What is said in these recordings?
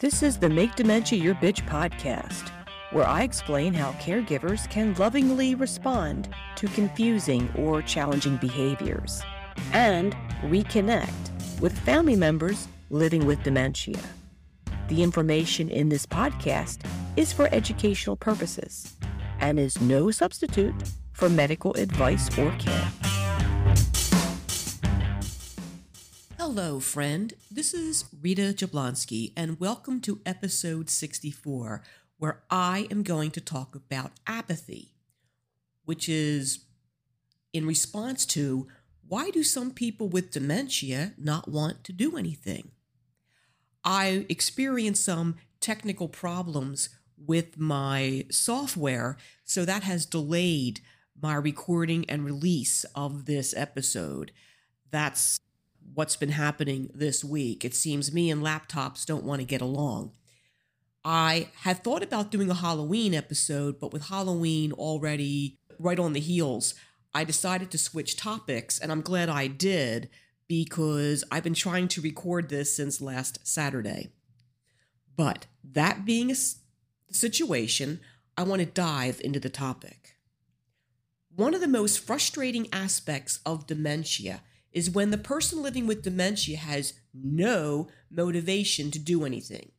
This is the Make Dementia Your Bitch podcast, where I explain how caregivers can lovingly respond to confusing or challenging behaviors and reconnect with family members living with dementia. The information in this podcast is for educational purposes and is no substitute for medical advice or care. Hello, friend. This is Rita Jablonski, and welcome to episode 64, where I am going to talk about apathy, which is in response to why do some people with dementia not want to do anything? I experienced some technical problems with my software, so that has delayed my recording and release of this episode. That's what's been happening this week. It seems me and laptops don't want to get along. I had thought about doing a Halloween episode, but with Halloween already right on the heels, I decided to switch topics, and I'm glad I did because I've been trying to record this since last Saturday. But that being a situation, I want to dive into the topic. One of the most frustrating aspects of dementia is when the person living with dementia has no motivation to do anything.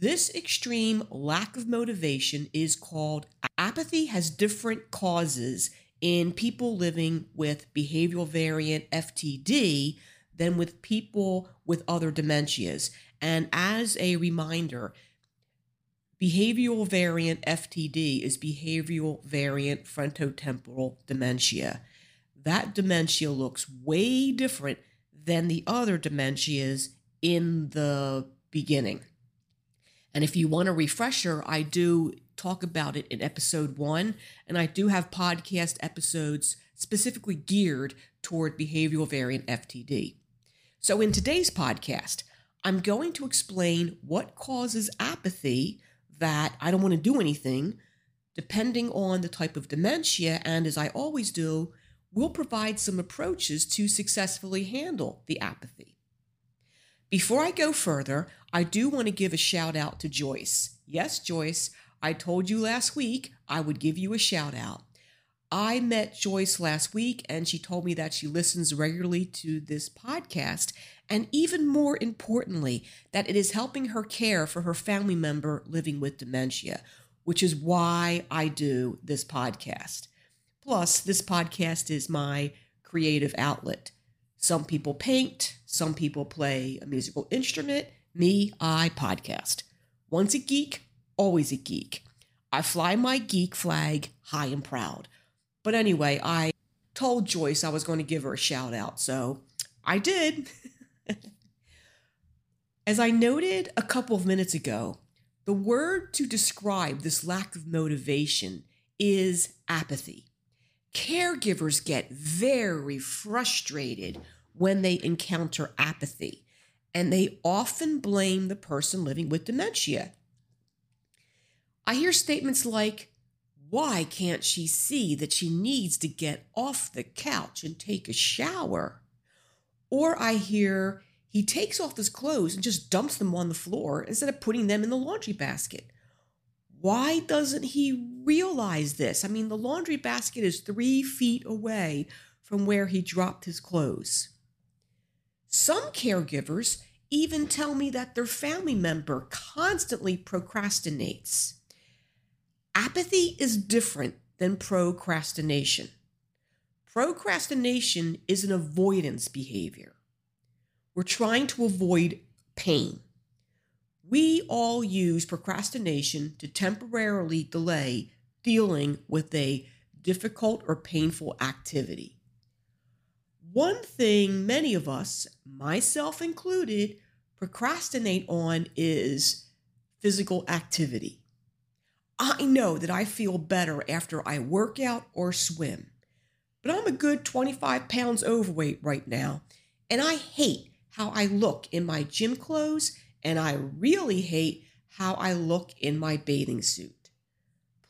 This extreme lack of motivation is called apathy, has different causes in people living with behavioral variant FTD than with people with other dementias. And as a reminder, behavioral variant FTD is behavioral variant frontotemporal dementia that dementia looks way different than the other dementias in the beginning. And if you want a refresher, I do talk about it in episode one, and I do have podcast episodes specifically geared toward behavioral variant FTD. So, in today's podcast, I'm going to explain what causes apathy that I don't want to do anything, depending on the type of dementia, and as I always do, we'll provide some approaches to successfully handle the apathy. Before I go further, I do want to give a shout out to Joyce. Yes, Joyce, I told you last week I would give you a shout out. I met Joyce last week and she told me that she listens regularly to this podcast. And even more importantly, that it is helping her care for her family member living with dementia, which is why I do this podcast. Plus, this podcast is my creative outlet. Some people paint, some people play a musical instrument. Me, I podcast. Once a geek, always a geek. I fly my geek flag high and proud. But anyway, I told Joyce I was going to give her a shout out, so I did. As I noted a couple of minutes ago, the word to describe this lack of motivation is apathy. Caregivers get very frustrated when they encounter apathy, and they often blame the person living with dementia. I hear statements like, Why can't she see that she needs to get off the couch and take a shower? Or I hear, He takes off his clothes and just dumps them on the floor instead of putting them in the laundry basket. Why doesn't he realize this? I mean, the laundry basket is three feet away from where he dropped his clothes. Some caregivers even tell me that their family member constantly procrastinates. Apathy is different than procrastination. Procrastination is an avoidance behavior. We're trying to avoid pain. We all use procrastination to temporarily delay dealing with a difficult or painful activity. One thing many of us, myself included, procrastinate on is physical activity. I know that I feel better after I work out or swim, but I'm a good 25 pounds overweight right now, and I hate how I look in my gym clothes and I really hate how I look in my bathing suit.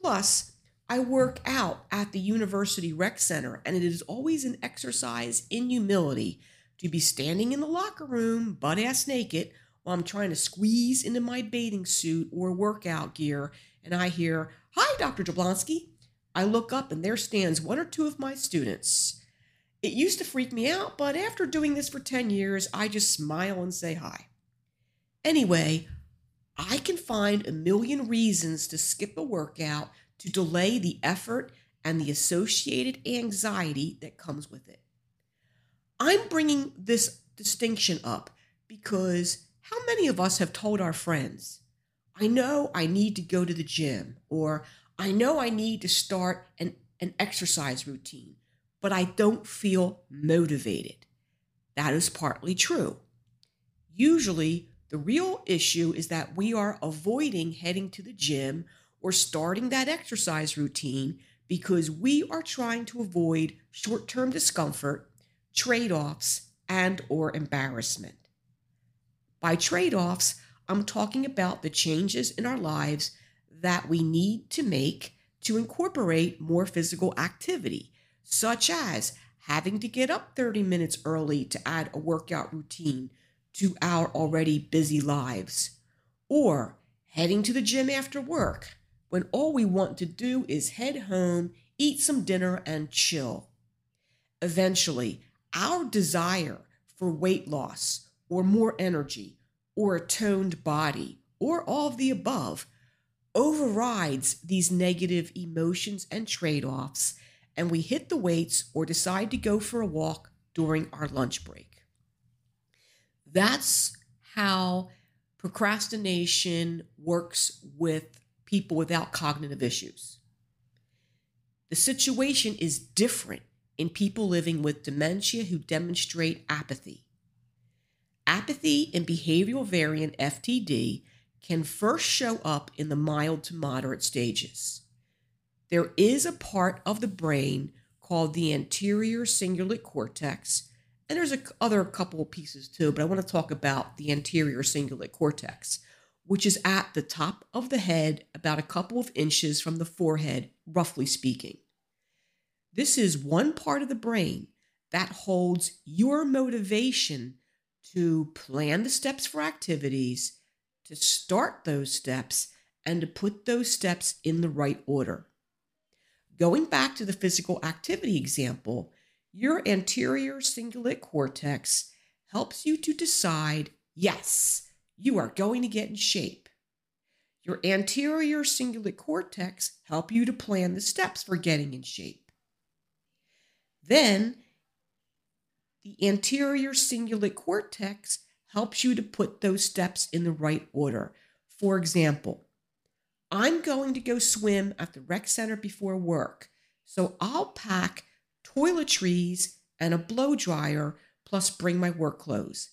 Plus, I work out at the University Rec Center, and it is always an exercise in humility to be standing in the locker room, butt ass naked, while I'm trying to squeeze into my bathing suit or workout gear, and I hear, Hi, Dr. Jablonski. I look up and there stands one or two of my students. It used to freak me out, but after doing this for 10 years, I just smile and say hi. Anyway, I can find a million reasons to skip a workout to delay the effort and the associated anxiety that comes with it. I'm bringing this distinction up because how many of us have told our friends, I know I need to go to the gym, or I know I need to start an, an exercise routine, but I don't feel motivated? That is partly true. Usually, the real issue is that we are avoiding heading to the gym or starting that exercise routine because we are trying to avoid short-term discomfort, trade-offs, and or embarrassment. By trade-offs, I'm talking about the changes in our lives that we need to make to incorporate more physical activity, such as having to get up 30 minutes early to add a workout routine to our already busy lives, or heading to the gym after work when all we want to do is head home, eat some dinner, and chill. Eventually, our desire for weight loss or more energy or a toned body or all of the above overrides these negative emotions and trade offs, and we hit the weights or decide to go for a walk during our lunch break. That's how procrastination works with people without cognitive issues. The situation is different in people living with dementia who demonstrate apathy. Apathy in behavioral variant FTD can first show up in the mild to moderate stages. There is a part of the brain called the anterior cingulate cortex, and there's a other couple of pieces too, but I want to talk about the anterior cingulate cortex, which is at the top of the head, about a couple of inches from the forehead, roughly speaking. This is one part of the brain that holds your motivation to plan the steps for activities, to start those steps, and to put those steps in the right order. Going back to the physical activity example, your anterior cingulate cortex helps you to decide yes, you are going to get in shape. Your anterior cingulate cortex help you to plan the steps for getting in shape. Then the anterior cingulate cortex helps you to put those steps in the right order. For example, I'm going to go swim at the rec center before work, so I'll pack toiletries and a blow dryer plus bring my work clothes.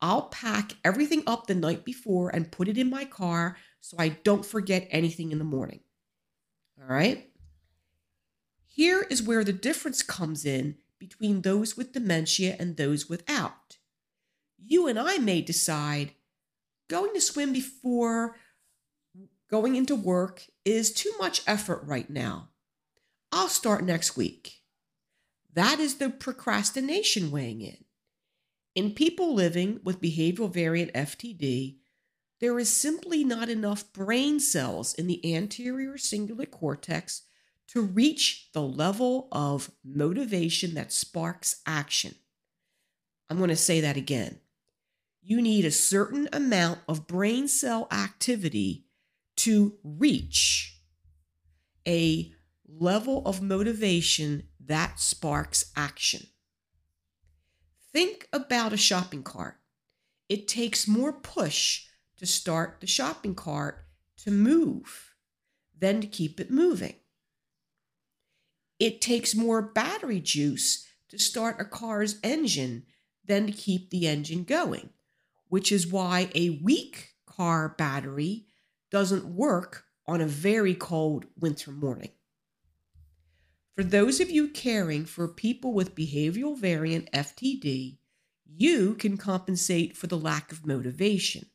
I'll pack everything up the night before and put it in my car so I don't forget anything in the morning. All right? Here is where the difference comes in between those with dementia and those without. You and I may decide going to swim before going into work is too much effort right now. I'll start next week. That is the procrastination weighing in. In people living with behavioral variant FTD, there is simply not enough brain cells in the anterior cingulate cortex to reach the level of motivation that sparks action. I'm going to say that again. You need a certain amount of brain cell activity to reach a level of motivation that sparks action. Think about a shopping cart. It takes more push to start the shopping cart to move than to keep it moving. It takes more battery juice to start a car's engine than to keep the engine going, which is why a weak car battery doesn't work on a very cold winter morning. For those of you caring for people with behavioral variant FTD, you can compensate for the lack of motivation,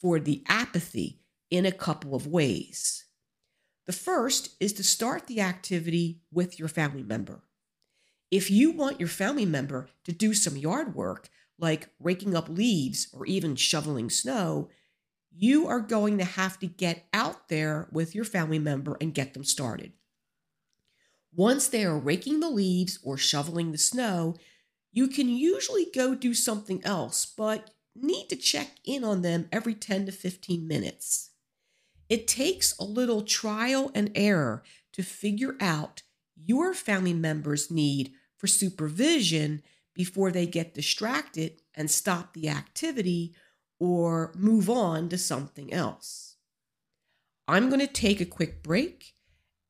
for the apathy, in a couple of ways. The first is to start the activity with your family member. If you want your family member to do some yard work, like raking up leaves or even shoveling snow, you are going to have to get out there with your family member and get them started. Once they are raking the leaves or shoveling the snow, you can usually go do something else, but need to check in on them every 10 to 15 minutes. It takes a little trial and error to figure out your family member's need for supervision before they get distracted and stop the activity or move on to something else. I'm going to take a quick break,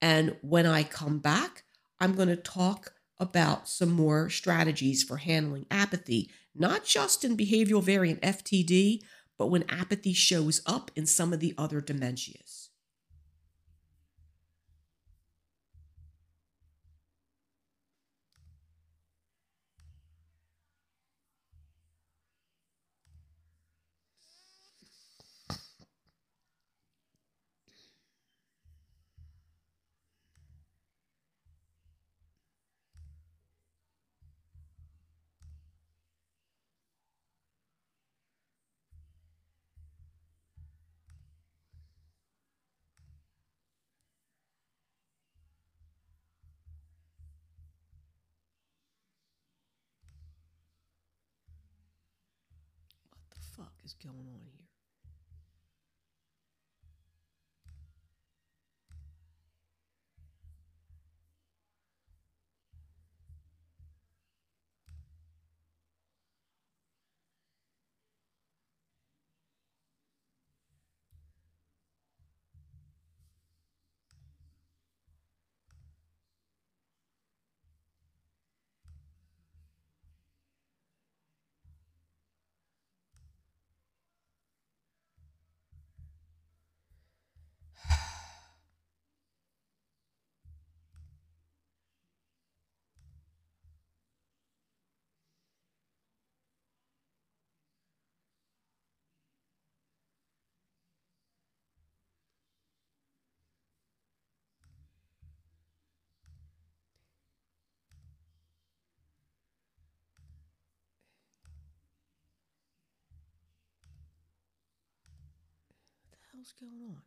and when I come back, I'm going to talk about some more strategies for handling apathy, not just in behavioral variant FTD, but when apathy shows up in some of the other dementias. Is going on here? Hell's going on?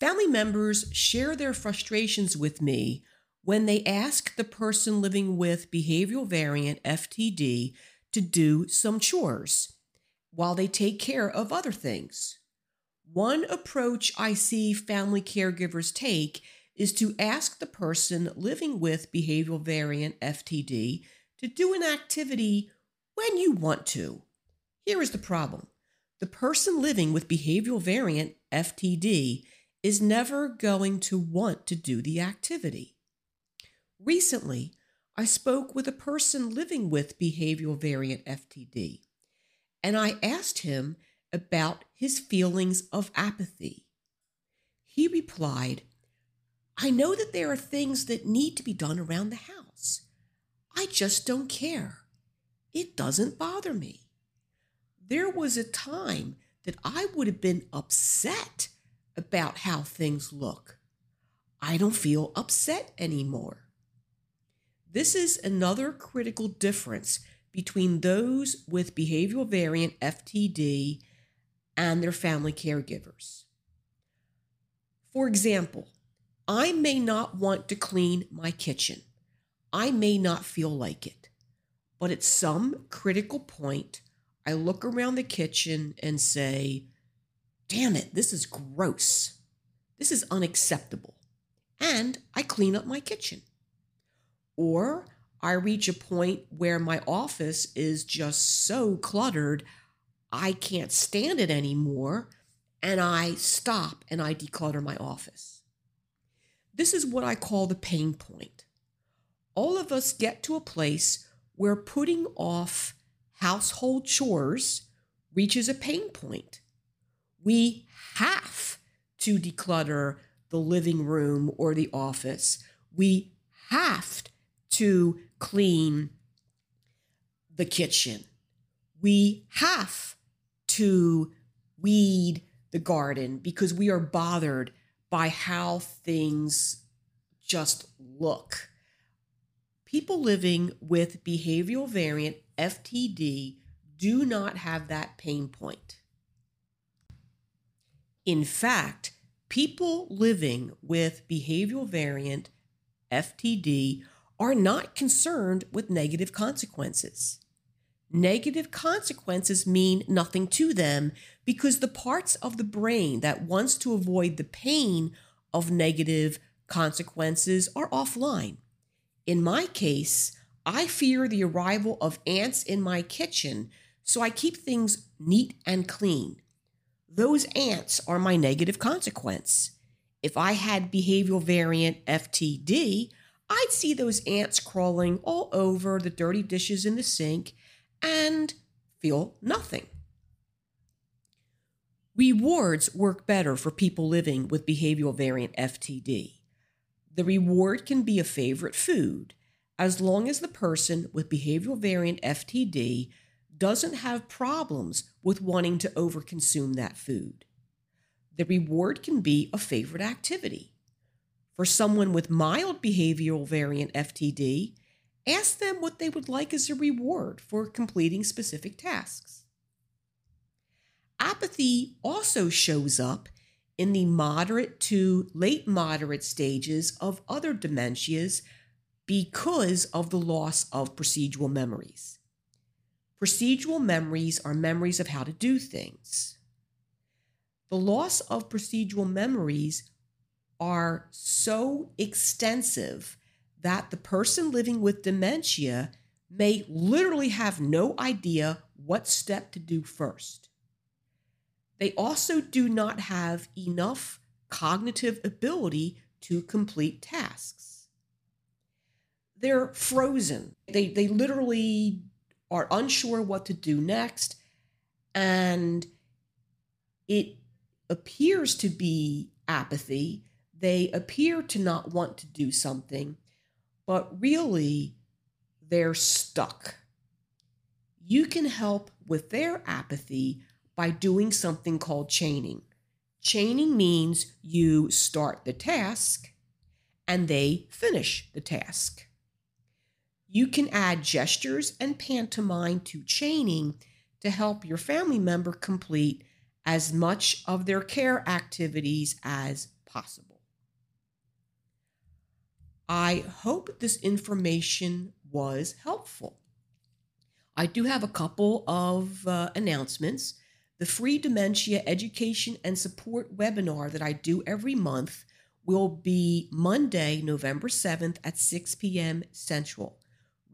Family members share their frustrations with me when they ask the person living with behavioral variant FTD to do some chores while they take care of other things. One approach I see family caregivers take is to ask the person living with behavioral variant FTD to do an activity when you want to. Here is the problem the person living with behavioral variant FTD is never going to want to do the activity. Recently, I spoke with a person living with behavioral variant FTD, and I asked him about his feelings of apathy. He replied, I know that there are things that need to be done around the house. I just don't care. It doesn't bother me. There was a time that I would have been upset about how things look. I don't feel upset anymore. This is another critical difference between those with behavioral variant FTD and their family caregivers. For example, I may not want to clean my kitchen. I may not feel like it. But at some critical point, I look around the kitchen and say, damn it, this is gross. This is unacceptable. And I clean up my kitchen. Or I reach a point where my office is just so cluttered, I can't stand it anymore. And I stop and I declutter my office. This is what I call the pain point. All of us get to a place where putting off household chores reaches a pain point we have to declutter the living room or the office. We have to clean the kitchen. We have to weed the garden because we are bothered by how things just look. People living with behavioral variant FTD do not have that pain point. In fact, people living with behavioral variant FTD are not concerned with negative consequences. Negative consequences mean nothing to them because the parts of the brain that wants to avoid the pain of negative consequences are offline. In my case, I fear the arrival of ants in my kitchen, so I keep things neat and clean. Those ants are my negative consequence. If I had behavioral variant FTD, I'd see those ants crawling all over the dirty dishes in the sink and feel nothing. Rewards work better for people living with behavioral variant FTD. The reward can be a favorite food as long as the person with behavioral variant FTD doesn't have problems with wanting to overconsume that food. The reward can be a favorite activity. For someone with mild behavioral variant FTD, ask them what they would like as a reward for completing specific tasks. Apathy also shows up in the moderate to late moderate stages of other dementias because of the loss of procedural memories. Procedural memories are memories of how to do things. The loss of procedural memories are so extensive that the person living with dementia may literally have no idea what step to do first. They also do not have enough cognitive ability to complete tasks. They're frozen. They, they literally are unsure what to do next. And it appears to be apathy. They appear to not want to do something, but really they're stuck. You can help with their apathy by doing something called chaining. Chaining means you start the task and they finish the task. You can add gestures and pantomime to chaining to help your family member complete as much of their care activities as possible. I hope this information was helpful. I do have a couple of uh, announcements. The free dementia education and support webinar that I do every month will be Monday, November 7th at 6 p.m. Central.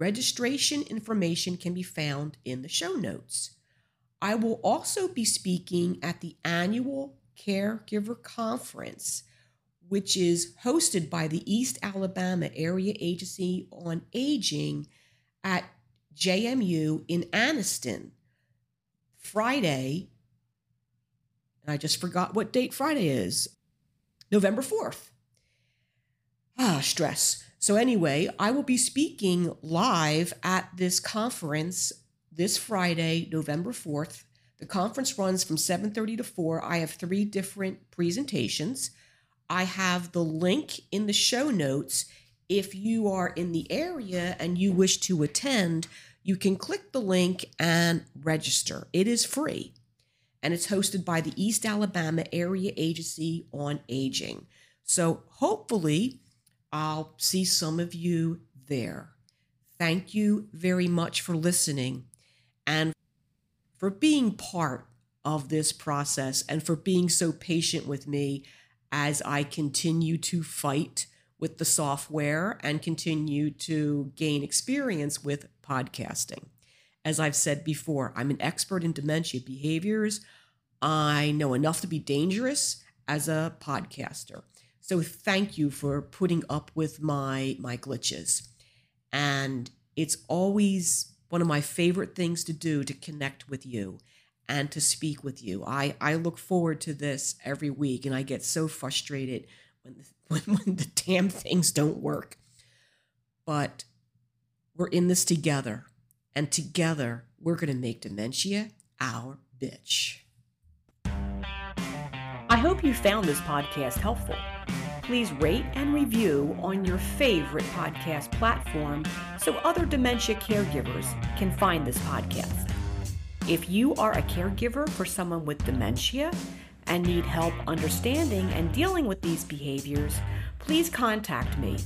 Registration information can be found in the show notes. I will also be speaking at the annual Caregiver Conference, which is hosted by the East Alabama Area Agency on Aging at JMU in Anniston, Friday. I just forgot what date Friday is. November 4th. Ah, stress. So, anyway, I will be speaking live at this conference this Friday, November 4th. The conference runs from 7:30 to 4. I have three different presentations. I have the link in the show notes. If you are in the area and you wish to attend, you can click the link and register. It is free. And it's hosted by the East Alabama Area Agency on Aging. So hopefully, I'll see some of you there. Thank you very much for listening and for being part of this process and for being so patient with me as I continue to fight with the software and continue to gain experience with podcasting. As I've said before, I'm an expert in dementia behaviors. I know enough to be dangerous as a podcaster. So thank you for putting up with my my glitches. And it's always one of my favorite things to do to connect with you and to speak with you. I, I look forward to this every week and I get so frustrated when the, when, when the damn things don't work. But we're in this together, and together we're going to make dementia our bitch. I hope you found this podcast helpful. Please rate and review on your favorite podcast platform so other dementia caregivers can find this podcast. If you are a caregiver for someone with dementia and need help understanding and dealing with these behaviors, please contact me.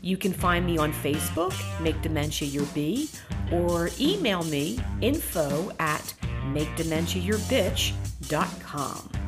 You can find me on Facebook, Make Dementia Your Bee, or email me info at makedementiayourbitch.com.